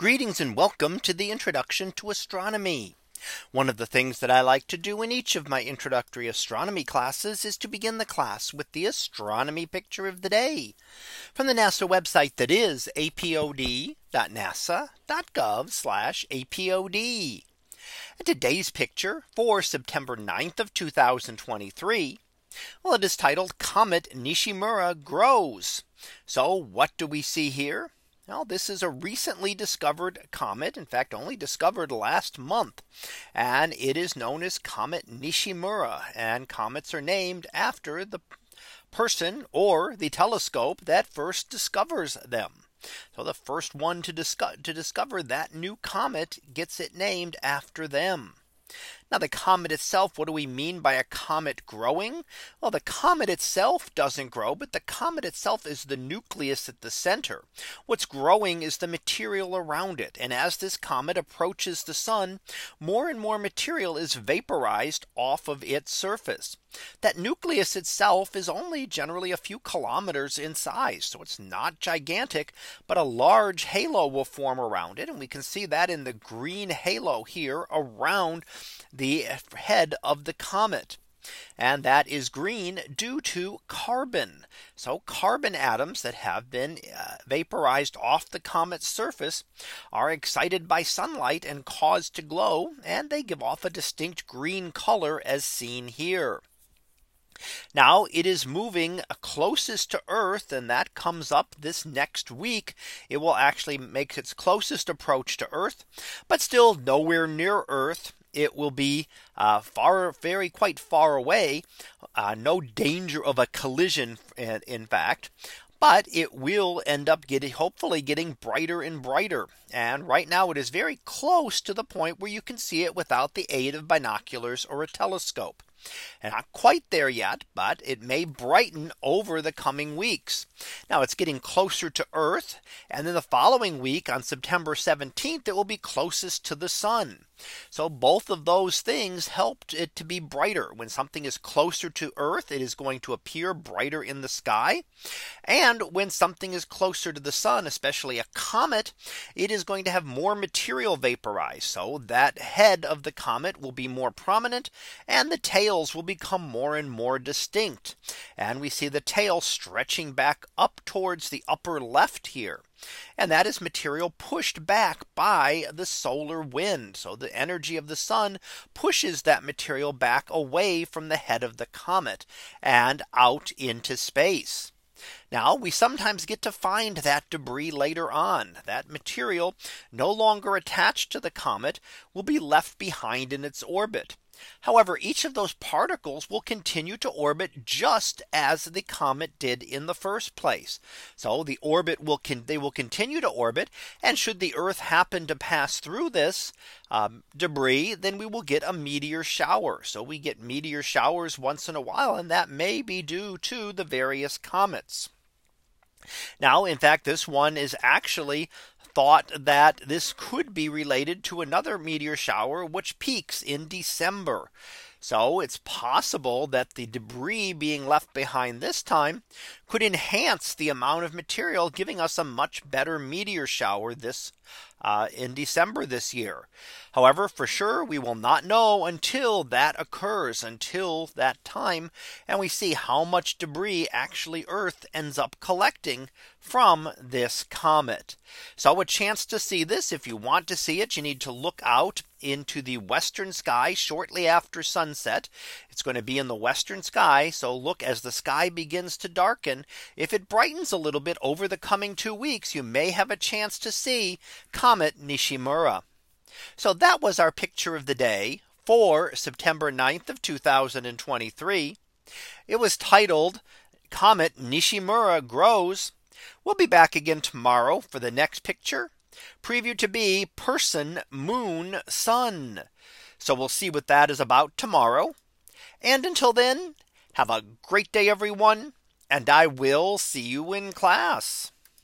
Greetings and welcome to the introduction to astronomy. One of the things that I like to do in each of my introductory astronomy classes is to begin the class with the astronomy picture of the day from the NASA website that is apod.nasa.gov apod. And today's picture for September 9th of 2023. Well, it is titled Comet Nishimura grows. So what do we see here? Now this is a recently discovered comet in fact only discovered last month and it is known as Comet Nishimura and comets are named after the person or the telescope that first discovers them. So the first one to discover to discover that new comet gets it named after them. Now the comet itself, what do we mean by a comet growing? Well, the comet itself doesn't grow, but the comet itself is the nucleus at the center. What's growing is the material around it. And as this comet approaches the sun, more and more material is vaporized off of its surface. That nucleus itself is only generally a few kilometers in size. So it's not gigantic, but a large halo will form around it. And we can see that in the green halo here around the head of the comet. And that is green due to carbon. So carbon atoms that have been uh, vaporized off the comet's surface are excited by sunlight and caused to glow and they give off a distinct green color as seen here. Now it is moving closest to Earth and that comes up this next week. It will actually make its closest approach to Earth, but still nowhere near Earth it will be uh, far very quite far away uh, no danger of a collision in, in fact but it will end up getting hopefully getting brighter and brighter. And right now it is very close to the point where you can see it without the aid of binoculars or a telescope. Not quite there yet, but it may brighten over the coming weeks. Now it's getting closer to Earth. And then the following week on September 17th, it will be closest to the sun. So both of those things helped it to be brighter when something is closer to Earth, it is going to appear brighter in the sky. And when something is closer to the sun, especially a comet, it is going to have more material vaporized. So that head of the comet will be more prominent and the tails will become more and more distinct. And we see the tail stretching back up towards the upper left here. And that is material pushed back by the solar wind. So the energy of the sun pushes that material back away from the head of the comet and out into space. Now we sometimes get to find that debris later on that material no longer attached to the comet will be left behind in its orbit. However, each of those particles will continue to orbit just as the comet did in the first place. So the orbit will they will continue to orbit. And should the Earth happen to pass through this um, debris, then we will get a meteor shower. So we get meteor showers once in a while, and that may be due to the various comets. Now, in fact, this one is actually thought that this could be related to another meteor shower, which peaks in December. So it's possible that the debris being left behind this time could enhance the amount of material giving us a much better meteor shower this uh, in December this year. However, for sure, we will not know until that occurs until that time. And we see how much debris actually Earth ends up collecting from this comet. So a chance to see this if you want to see it, you need to look out into the western sky shortly after sunset. It's going to be in the western sky. So look as the sky begins to darken. If it brightens a little bit over the coming two weeks, you may have a chance to see Comet Nishimura. So that was our picture of the day for September 9th of 2023. It was titled Comet Nishimura grows. We'll be back again tomorrow for the next picture preview to be person moon sun. So we'll see what that is about tomorrow. And until then, have a great day, everyone. And I will see you in class.